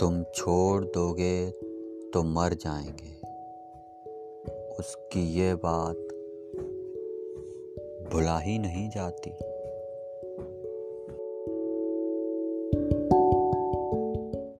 तुम छोड़ दोगे तो मर जाएँगे। उसकी ये बात भुला ही नहीं जाती।